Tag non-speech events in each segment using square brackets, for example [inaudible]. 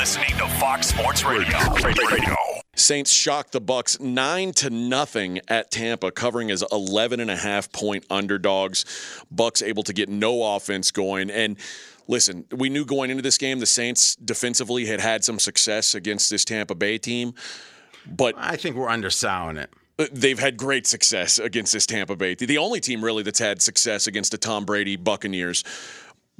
listening to Fox Sports Radio. Radio. Saints shocked the Bucks 9 to nothing at Tampa, covering as 11 and a half point underdogs. Bucks able to get no offense going and listen, we knew going into this game the Saints defensively had had some success against this Tampa Bay team, but I think we're underselling it. Uh, they've had great success against this Tampa Bay. The only team really that's had success against the Tom Brady Buccaneers.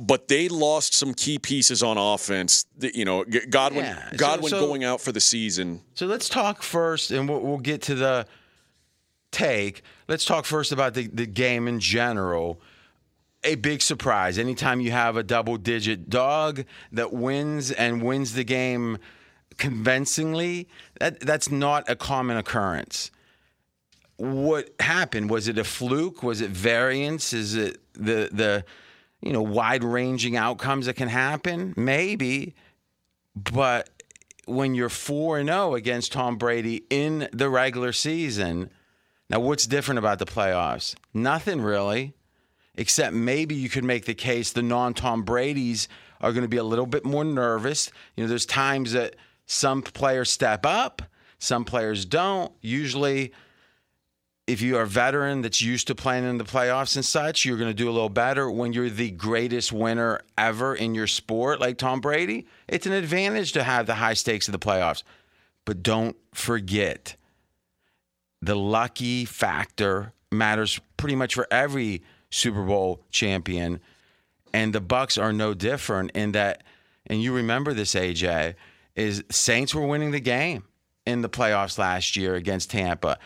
But they lost some key pieces on offense. You know, Godwin, Yeah. So- Godwin so- going out for the season. So let's talk first, and we'll, we'll get to the take. Let's talk first about the, the game in general. A big surprise. Anytime you have a double digit dog that wins and wins the game convincingly, that, that's not a common occurrence. What happened? Was it a fluke? Was it variance? Is it the the you know wide ranging outcomes that can happen? Maybe, but when you're 4 and 0 against Tom Brady in the regular season, now what's different about the playoffs? Nothing really, except maybe you could make the case the non Tom Brady's are going to be a little bit more nervous. You know, there's times that some players step up, some players don't. Usually, if you are a veteran that's used to playing in the playoffs and such, you're going to do a little better. When you're the greatest winner ever in your sport, like Tom Brady, it's an advantage to have the high stakes of the playoffs. But don't forget, the lucky factor matters pretty much for every Super Bowl champion, and the Bucks are no different in that. And you remember this, AJ, is Saints were winning the game in the playoffs last year against Tampa,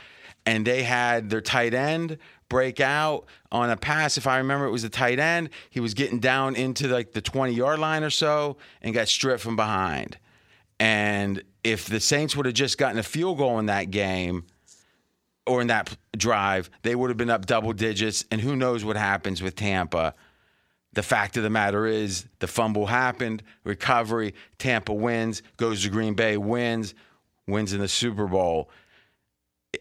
and they had their tight end break out on a pass. If I remember, it was a tight end. He was getting down into like the 20 yard line or so and got stripped from behind. And if the Saints would have just gotten a field goal in that game, or in that drive, they would have been up double digits. And who knows what happens with Tampa. The fact of the matter is, the fumble happened, recovery, Tampa wins, goes to Green Bay, wins, wins in the Super Bowl.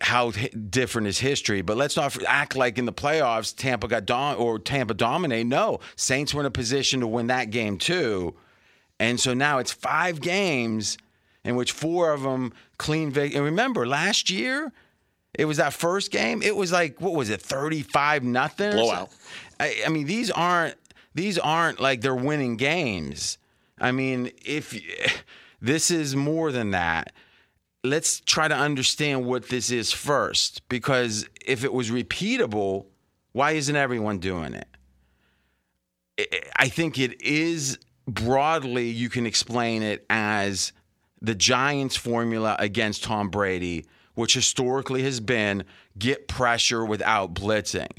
How different is history? But let's not act like in the playoffs Tampa got dom- or Tampa dominate. No, Saints were in a position to win that game too, and so now it's five games in which four of them clean. victory. and remember, last year it was that first game. It was like what was it, thirty-five nothing? Blowout. I, I mean, these aren't these aren't like they're winning games. I mean, if [sighs] this is more than that, let's try to understand what this is first. Because if it was repeatable, why isn't everyone doing it? I- think it is broadly, you can explain it as the Giants' formula against Tom Brady, which historically has been get pressure without blitzing.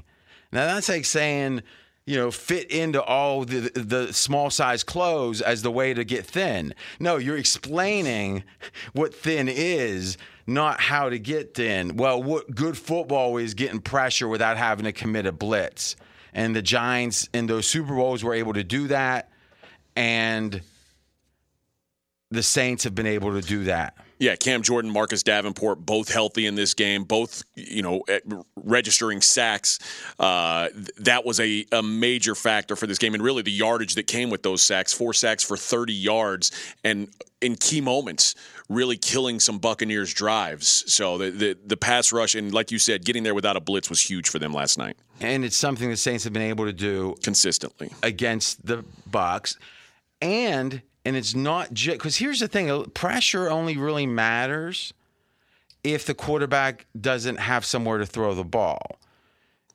Now, that's like saying, you know, fit into all the, the small size clothes as the way to get thin. No, you're explaining what thin is, not how to get thin. Well, what good football is getting pressure without having to commit a blitz. And the Giants in those Super Bowls were able to do that. And the Saints have been able to do that. Yeah, Cam Jordan, Marcus Davenport, both healthy in this game, both you know registering sacks. Uh, that was a, a major factor for this game, and really the yardage that came with those sacks. Four sacks for 30 yards, and in key moments, really killing some Buccaneers drives. So the the, the pass rush, and like you said, getting there without a blitz was huge for them last night, And it's something the Saints have been able to do consistently. against the Bucks, and and it's not just because here's the thing: uh, pressure only really matters if the quarterback doesn't have somewhere to throw the ball.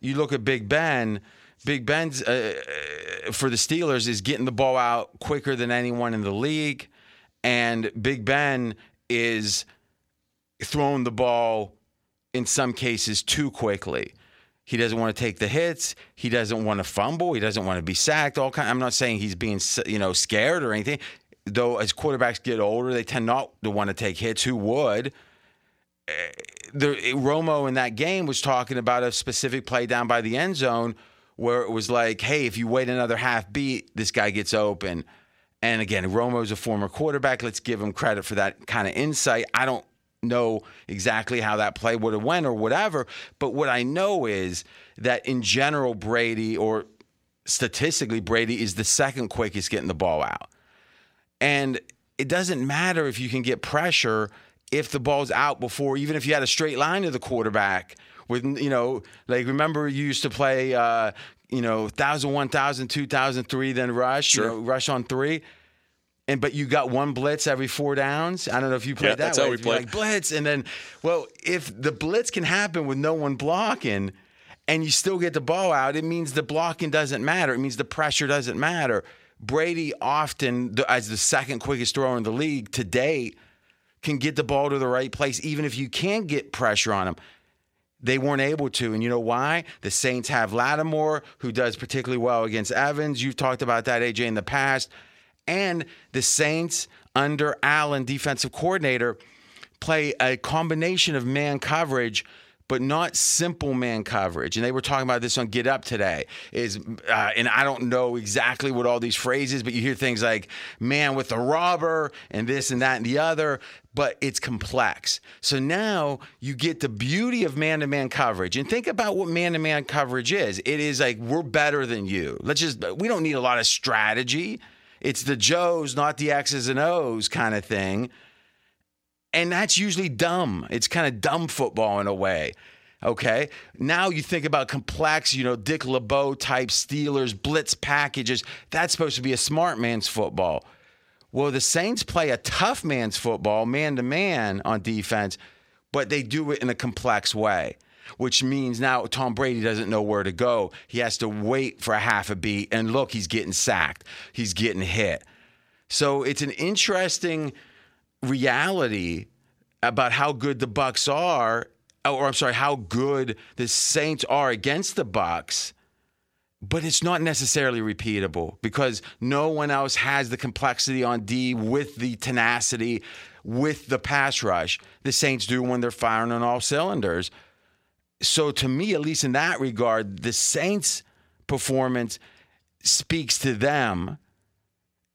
You look at Big Ben. Big Ben's uh, uh, for the Steelers is getting the ball out quicker than anyone in the league, and Big Ben is throwing the ball in some cases too quickly. He doesn't want to take the hits. He doesn't want to fumble. He doesn't want to be sacked. All kind. I'm not saying he's being you know scared or anything. Though as quarterbacks get older, they tend not to want to take hits. Who would? Eh, The Romo in that game was talking about a specific play down by the end zone where it was like, hey, if you wait another half beat, this guy gets open. And again, Romo's a former quarterback. Let's give him credit for that kind of insight. I don't know exactly how that play would have went or whatever, but what I know is that in general, Brady or statistically, Brady is the second quickest getting the ball out. And it doesn't matter if you can get pressure if the ball's out before, even if you had a straight line to the quarterback. With you know, like remember you used to play, uh, you know, thousand, one thousand, two thousand, three, then rush, Sure. you know, rush on three. And but you got one blitz every four downs. I don't know if you played Yeah, that that's how way. we You're played. Like blitz, and then well, if the blitz can happen with no one blocking, and you still get the ball out, it means the blocking doesn't matter. It means the pressure doesn't matter. Brady often, as the second quickest thrower in the league to date, can get the ball to the right place, even if you can't get pressure on him. They weren't able to. And you know why? The Saints have Lattimore, who does particularly well against Evans. You've talked about that, AJ, in the past. And the Saints, under Allen, defensive coordinator, play a combination of man coverage. But not simple man coverage, and they were talking about this on Get Up today. Is uh, and I don't know exactly what all these phrases, but you hear things like "man with the robber" and this and that and the other but it's complex. So now you get the beauty of man to man coverage. And think about what man to man coverage is it is like, we're better than you. Let's just, we don't need a lot of strategy. It's the Joes, not the X's and O's kind of thing. And that's usually dumb. It's kind of dumb football in a way. Okay. Now you think about complex, you know, Dick LeBeau type Steelers blitz packages. That's supposed to be a smart man's football. Well, the Saints play a tough man's football, man to man on defense, but they do it in a complex way, which means now Tom Brady doesn't know where to go. He has to wait for a half a beat, and look, he's getting sacked, he's getting hit. So it's an interesting reality about how good the Bucks are, or I'm sorry, how good the Saints are against the Bucks but it's not necessarily repeatable because no one else has the complexity on D with the tenacity, with the pass rush the Saints do when they're firing on all cylinders. So, to me, at least in that regard, the Saints' performance speaks to them.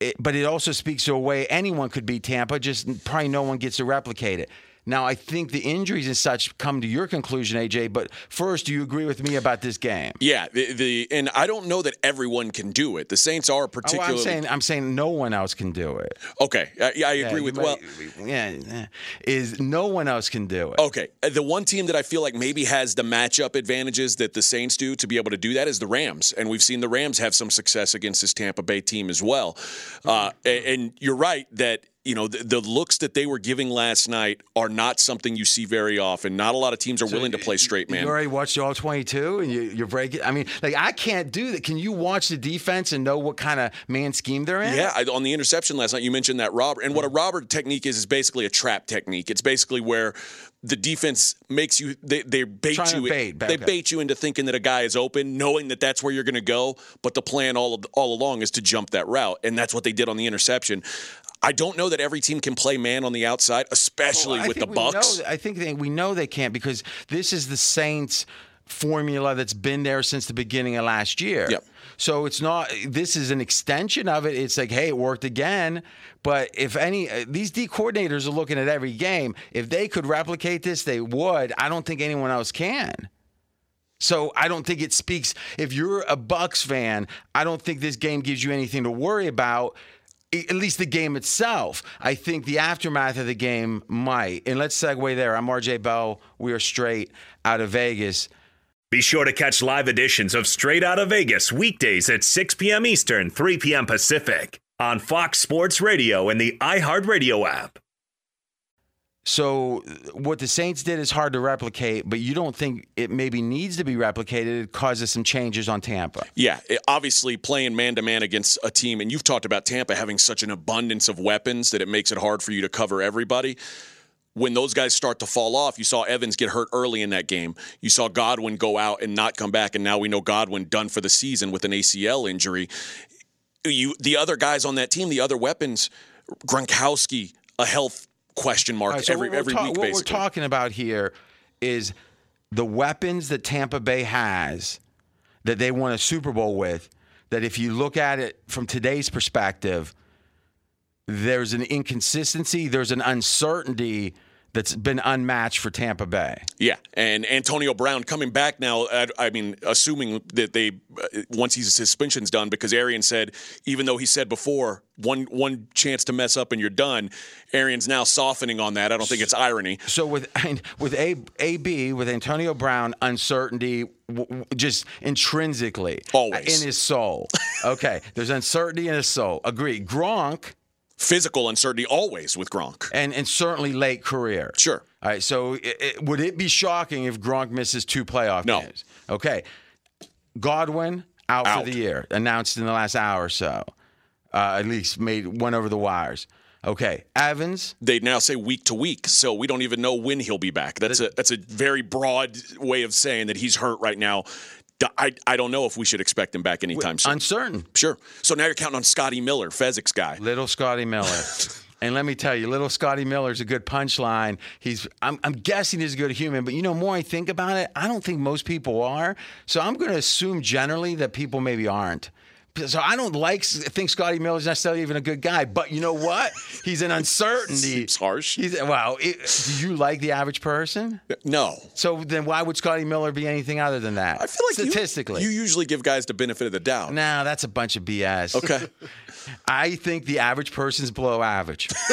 It, but it also speaks to a way anyone could beat Tampa, just probably no one gets to replicate it. Now, I think the injuries and such come to your conclusion, AJ. But first, do you agree with me about this game? Yeah, the, the and I don't know that everyone can do it. The Saints are Oh, particularly I'm saying I'm saying no one else can do it. okay. I, I agree you with well. yeah, yeah. is no one else can do it. Okay, uh, the one team that I feel like maybe has the matchup advantages that the Saints do to be able to do that is the Rams, and we've seen the Rams have some success against this Tampa Bay team as well. Uh, and you're right that you know the, the looks that they were giving last night are not something you see very often. Not a lot of teams are willing to play straight man. You already watched all 22 and you, you're breaking. I mean, like, I can't do that. Can you watch the defense and know what kind of man scheme they're in? Yeah, I, on the interception last night, you mentioned that robber. and what a robber technique is is basically a trap technique. It's basically where the defense makes you they, they bait Trying you bait, they up. bait you into thinking that a guy is open, knowing that that's where you're going to go. But the plan all of, all along is to jump that route, and that's what they did on the interception. I don't know that every team can play man on the outside, especially Well, with the we know Bucks. I think they, we know they can't because this is the Saints formula that's been there since the beginning of last year. Yep. So it's not. This is an extension of it. It's like, hey, it worked again. But if any, uh, these D coordinators are looking at every game. If they could replicate this, they would. I don't think anyone else can. So I don't think it speaks. If you're a Bucks fan, I don't think this game gives you anything to worry about. At least the game itself. I think the aftermath of the game might. And let's segue there. I'm RJ Bell. We are straight out of Vegas. Be sure to catch live editions of Straight Out of Vegas weekdays at 6 p.m. Eastern, 3 p.m. Pacific on Fox Sports Radio and the iHeartRadio app. So what the Saints did is hard to replicate, but you don't think it maybe needs to be replicated. It causes some changes on Tampa. Yeah, it- obviously playing man to man against a team, and you've talked about Tampa having such an abundance of weapons that it makes it hard for you to cover everybody. When those guys start to fall off, you saw Evans get hurt early in that game. You saw Godwin go out and not come back, and now we know Godwin done for the season with an ACL injury. You, the other guys on that team, the other weapons, Gronkowski, a health question mark right, so every we're every ta- week. What basically, we're talking about here is the weapons that Tampa Bay has that they won a Super Bowl with. That if you look at it from today's perspective, there's an inconsistency, there's an uncertainty that's been unmatched for Tampa Bay. Yeah, and Antonio Brown coming back now. I, I mean, assuming that they uh, once his suspension's done, because Arians said even though he said before one one chance to mess up and you're done, Arians now softening on that. I don't think it's irony. So with with A, AB with Antonio Brown, uncertainty just intrinsically Always. in his soul. Okay, there's uncertainty in his soul. Agree. Gronk Physical uncertainty always with Gronk. and and certainly late career. Sure. All right. So it, it, would it be shocking if Gronk misses two playoff No. games? Okay. Godwin out, Out. for the year, announced in the last hour or so. Uh, at least made one over the wires. Okay. Evans, They now say week to week, so we don't even know when he'll be back. That's a that's a very broad way of saying that he's hurt right now. I, I don't know if we should expect him back anytime soon. uncertain. sure. So now you're counting on Scotty Miller, Fezzik's guy. Little Scotty Miller. [laughs] and let me tell you, little Scotty Miller's a good punchline. He's I'm, I'm guessing he's a good human, but you know, more I think about it, I don't think most people are. So I'm going to assume generally that people maybe aren't. So I don't like think Scotty Miller's necessarily even a good guy, but you know what? He's an uncertainty. Seems harsh. He's wow. It, do you like the average person? No. So then why would Scotty Miller be anything other than that? I feel like statistically, you, usually give guys the benefit of the doubt. no, that's a bunch of BS. Okay. [laughs] I think the average person's below average. [laughs]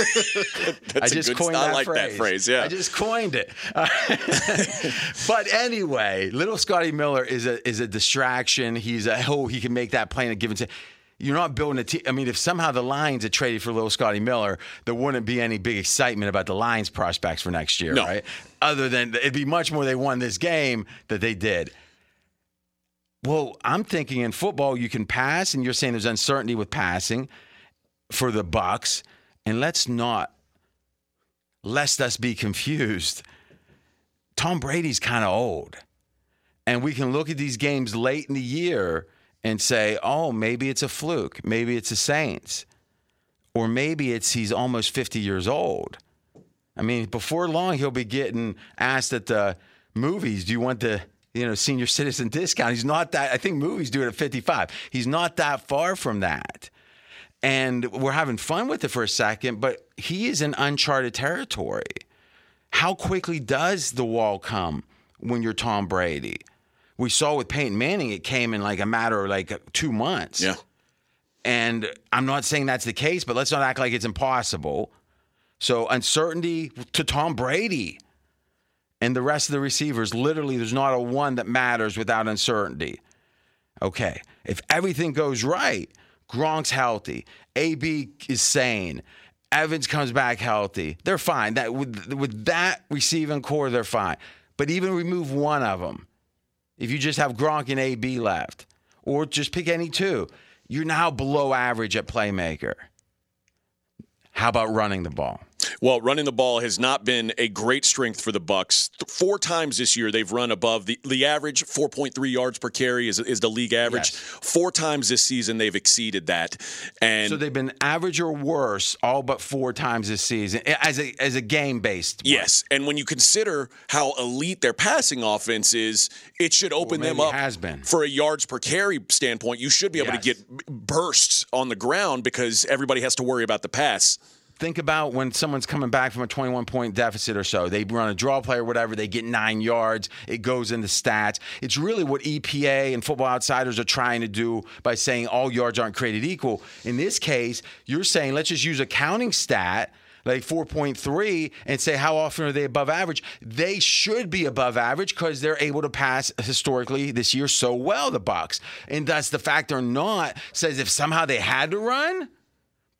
I just coined I that like phrase. that phrase. Yeah. I just coined it. [laughs] but anyway, little Scotty Miller is a is a distraction. He's a oh he can make that play and a T- you're not building a team. I mean, if somehow the Lions had traded for little Scotty Miller, there wouldn't be any big excitement about the Lions prospects for next year, No. right? Other than it'd be much more they won this game that they did. Well, I'm thinking in football you can pass, and you're saying there's uncertainty with passing for the Bucks, and let's not lest us be confused. Tom Brady's kind of old. And we can look at these games late in the year and say, oh, maybe it's a fluke. Maybe it's the Saints. Or maybe it's he's almost 50 years old. I mean, before long, he'll be getting asked at the movies, do you want the you know senior citizen discount? He's not that. I think movies do it at 55. He's not that far from that. And we're having fun with it for a second, but he is in uncharted territory. How quickly does the wall come when you're Tom Brady? We saw with Peyton Manning, it came in like a matter of like two months. yeah. And I'm not saying that's the case, but let's not act like it's impossible. So uncertainty to Tom Brady and the rest of the receivers, literally, there's not a one that matters without uncertainty. Okay. If everything goes right, Gronk's healthy, AB is sane, Evans comes back healthy, they're fine. That with, with that receiving corps, they're fine. But even remove one of them, if you just have Gronk and AB left, or just pick any two, you're now below average at playmaker. How about running the ball? Well, running the ball has not been a great strength for the Bucks. Four times this year they've run above the, the average. 4.3 yards per carry is, is the league average. Yes. Four times this season they've exceeded that. And So they've been average or worse all but four times this season as a as a game based. Yes, and when you consider how elite their passing offense is, it should open Well, them up has been. for a yards per carry standpoint. You should be able Yes. to get bursts on the ground because everybody has to worry about the pass. Think about when someone's coming back from a 21 point deficit or so. They run a draw play or whatever, they get nine yards, it goes in the stats. It's really what EPA and Football Outsiders are trying to do by saying all yards aren't created equal. In this case, you're saying let's just use a counting stat like 4.3 and say how often are they above average they should be above average because they're able to pass historically this year so well the bucks and thus the fact they're not says if somehow they had to run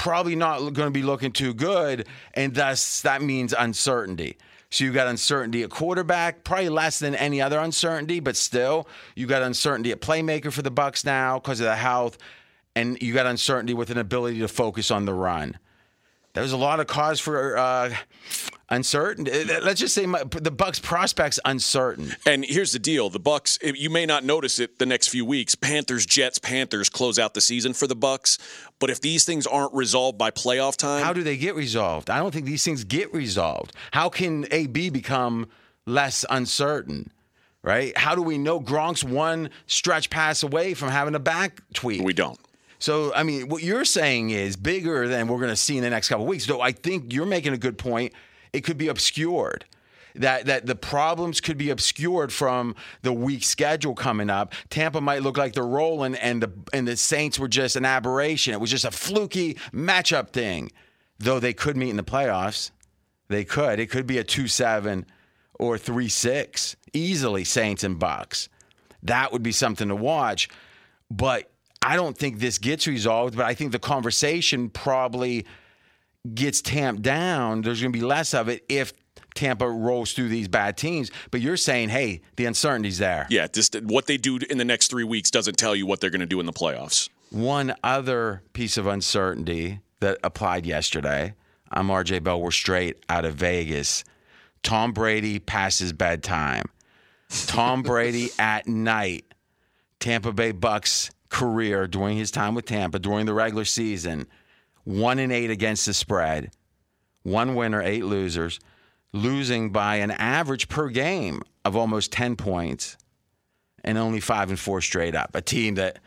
probably not going to be looking too good, and thus that means uncertainty. So you got uncertainty at quarterback, probably less than any other uncertainty, but still you got uncertainty at playmaker for the Bucks now because of the health, and you got uncertainty with an ability to focus on the run. There's a lot of cause for uh, uncertainty. Eh, let's just say my, the Bucks prospects uncertain. And here's the deal: the Bucks. Eh, you may not notice it the next few weeks. Panthers, Jets, Panthers close out the season for the Bucks. But if these things aren't resolved by playoff time, How do they get resolved? I don't think these things get resolved. How can AB become less uncertain? Right? How do we know Gronk's one stretch pass away from having a back tweak? we don't. So, I mean, what you're saying is bigger than we're going to see in the next couple of weeks. Though I think you're making a good point. It could be obscured. That that the problems could be obscured from the weak schedule coming up. Tampa might look like they're rolling, and the and the Saints were just an aberration. It was just a fluky matchup thing. Though they could meet in the playoffs, they could. It could be a two seven or three six easily. Saints and Bucks. That would be something to watch. But I don't think this gets resolved. But I think the conversation probably gets tamped down. There's going to be less of it if Tampa rolls through these bad teams. But you're saying, hey, the uncertainty's there. Yeah, just what they do in the next three weeks doesn't tell you what they're going to do in the playoffs. One other piece of uncertainty that applied yesterday. I'm RJ Bell. We're straight out of Vegas. Tom Brady passes bedtime. Tom [laughs] Brady at night. Tampa Bay Bucks career during his time with Tampa during the regular season. One and eight against the spread. One winner, eight losers losing by an average per game of almost 10 points and only five and four straight up. A team that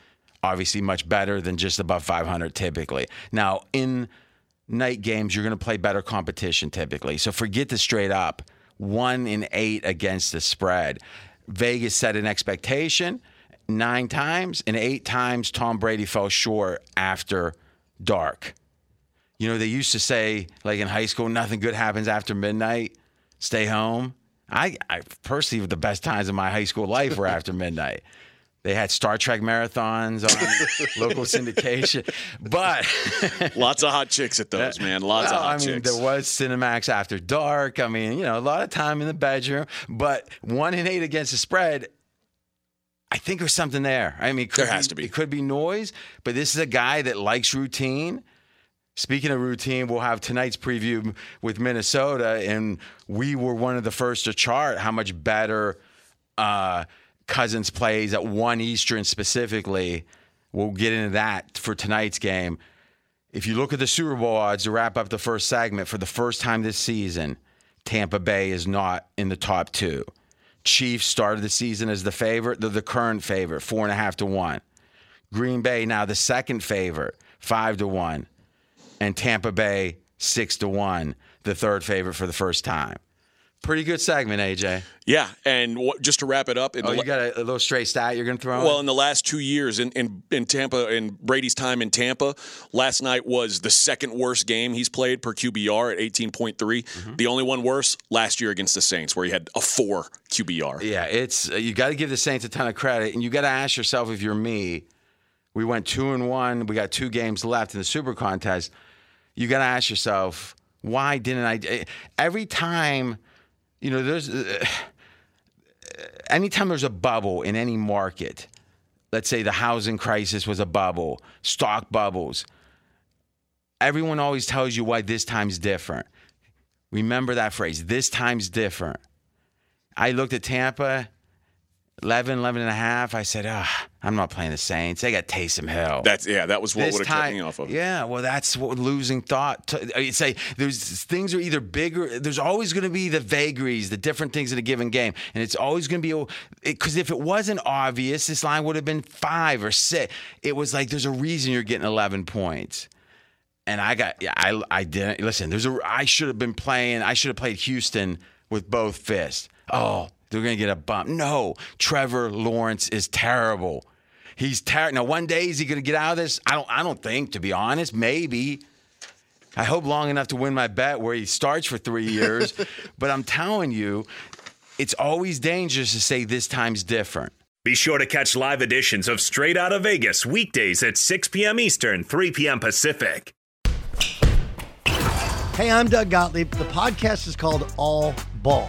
obviously much better than just above 500 typically. Now, in night games, you're going to play better competition typically. So forget the straight up. One in eight against the spread. Vegas set an expectation nine times, and eight times Tom Brady fell short after dark. You know, they used to say, like in high school, nothing good happens after midnight. Stay home. I, I personally, the best times of my high school life were after midnight. They had Star Trek marathons on [laughs] local syndication, but [laughs] lots of hot chicks at those, man. Lots well, of hot I mean, chicks. there was Cinemax after dark. I mean, you know, a lot of time in the bedroom, but one in eight against the spread. I think there's something there. I mean, there has to be. It could be noise, but this is a guy that likes routine. Speaking of routine, we'll have tonight's preview with Minnesota, and we were one of the first to chart how much better uh, Cousins plays at one Eastern specifically. We'll get into that for tonight's game. If you look at the Super Bowl odds to wrap up the first segment, for the first time this season, Tampa Bay is not in the top two. Chiefs started the season as the favorite. They're the current favorite, four and a half to one. Green Bay now the second favorite, five to one and Tampa Bay six to one, the third favorite for the first time. Pretty good segment, AJ. Yeah, and what, just to wrap it up, oh, you got a, a, little straight stat you're going to throw? Well, in? in the last two years in, in in Tampa, in Brady's time in Tampa, last night was the second worst game he's played per QBR at 18.3. Mm-hmm. The only one worse last year against the Saints, where he had a four QBR. Yeah, it's uh, you got to give the Saints a ton of credit, and you got to ask yourself if you're me. We went two and one. We got two games left in the Super Contest you got to ask yourself, why didn't I? Eh, every time, you know, there's uh, anytime there's a bubble in any market, let's say the housing crisis was a bubble, stock bubbles, everyone always tells you why this time's different. Remember that phrase, this time's different. I looked at Tampa 11, 11 and a half. I said, ah, I'm not playing the Saints. They got Taysom Hill. That's yeah. That was what would have kept me off of. Yeah, well, that's what losing thought. To, you say there's things are either bigger. There's always going to be the vagaries, the different things in a given game, and it's always going to be because if it wasn't obvious, this line would have been five or six. It was like there's a reason you're getting 11 points. And I got, yeah, I, I didn't listen. There's a, I should have been playing. I should have played Houston with both fists. Oh, they're going to get a bump. No, Trevor Lawrence is terrible. He's terrible. Now, one day is he going to get out of this? I don't. I don't think, to be honest. Maybe. I hope long enough to win my bet where he starts for three years. [laughs] but I'm telling you, it's always dangerous to say this time's different. Be sure to catch live editions of Straight Out of Vegas weekdays at 6 p.m. Eastern, 3 p.m. Pacific. Hey, I'm Doug Gottlieb. The podcast is called All Ball.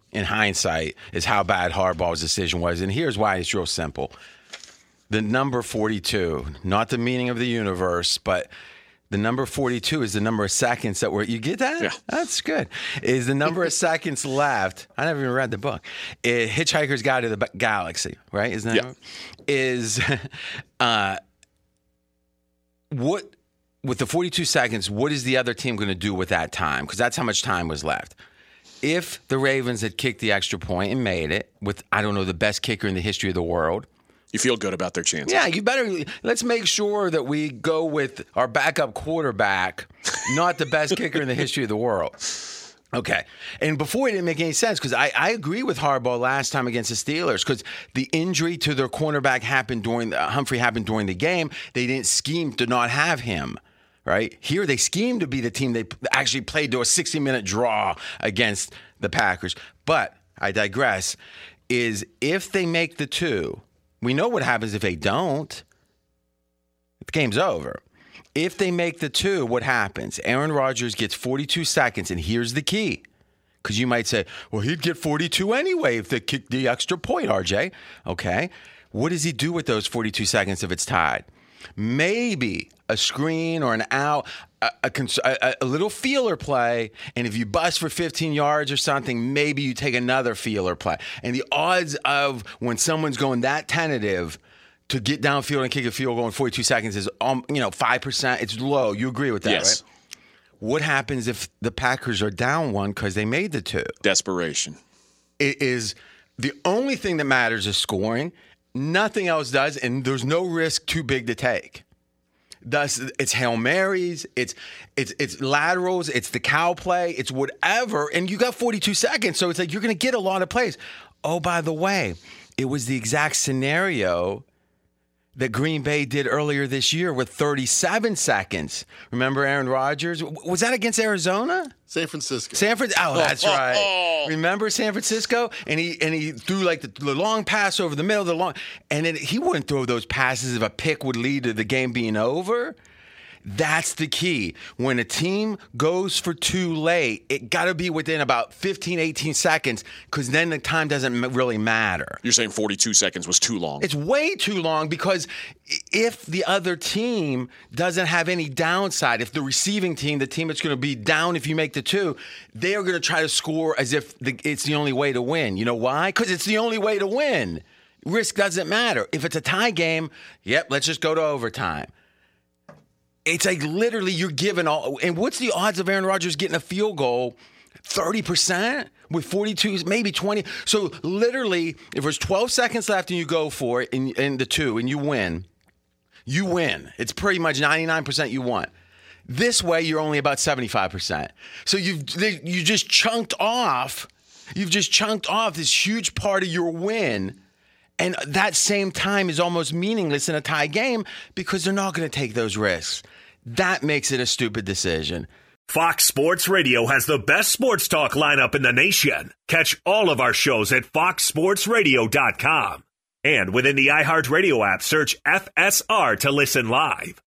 in hindsight is how bad Harbaugh's decision was. And here's why it's real simple. The number 42, not the meaning of the universe, but the number 42 is the number of seconds that were. You get that? Yeah. That's good. Is the number of [laughs] seconds left. I never even read the book. It, Hitchhiker's Guide to the Galaxy, right? Isn't that Yeah. Is [laughs] uh, what with the 42 seconds, what is the other team going to do with that time? Because that's how much time was left. If the Ravens had kicked the extra point and made it with, I don't know, the best kicker in the history of the world, You feel good about their chances. yeah, you better let's make sure that we go with our backup quarterback, not the best kicker in the history of the world. Okay. And before it didn't make any sense because I, I agree with Harbaugh last time against the Steelers because the injury to their cornerback happened during the, Humphrey happened during the game. They didn't scheme to not have him. Right here, they schemed to be the team they actually played to a 60 minute draw against the Packers. But I digress. Is if they make the two, we know what happens if they don't. The game's over. If they make the two, what happens? Aaron Rodgers gets 42 seconds, and here's the key. Because you might say, well, he'd get 42 anyway if they kick the extra point, RJ. Okay. What does he do with those 42 seconds if it's tied? Maybe a screen or an out, a, a, cons- a, a little feeler play. And if you bust for 15 yards or something, maybe you take another feeler play. And the odds of when someone's going that tentative, to get downfield and kick a field goal in 42 seconds is, um, you know, 5%. It's low. You agree with that, Yes. right? What happens if the Packers are down one because they made the two? Desperation. It is the only thing that matters is scoring. Nothing else does, and there's no risk too big to take. Thus, it's hail marys, it's it's it's laterals, it's the cow play, it's whatever, and you got 42 seconds, so it's like you're going to get a lot of plays. Oh, by the way, it was the exact scenario that Green Bay did earlier this year with 37 seconds. Remember Aaron Rodgers? Was that against Arizona? San Francisco. San Francisco. Oh, that's [laughs] right. Remember San Francisco? And he and he threw like the, the long pass over the middle of the long, and then he wouldn't throw those passes if a pick would lead to the game being over. That's the key. When a team goes for too late, it got to be within about 15, 18 seconds because then the time doesn't really matter. You're saying 42 seconds was too long. It's way too long because if the other team doesn't have any downside, if the receiving team, the team that's going to be down if you make the two, they are going to try to score as if the, it's the only way to win. You know why? Because it's the only way to win. Risk doesn't matter. If it's a tie game, yep, let's just go to overtime. It's like literally you're giving all. And what's the odds of Aaron Rodgers getting a field goal? 30% with 42, maybe 20. So literally, if there's 12 seconds left and you go for it in, in the two and you win, you win. It's pretty much 99% you want. This way, you're only about 75%. So you've you just chunked off. You've just chunked off this huge part of your win. And that same time is almost meaningless in a tie game because they're not going to take those risks. That makes it a stupid decision. Fox Sports Radio has the best sports talk lineup in the nation. Catch all of our shows at foxsportsradio.com. And within the iHeartRadio app, search FSR to listen live.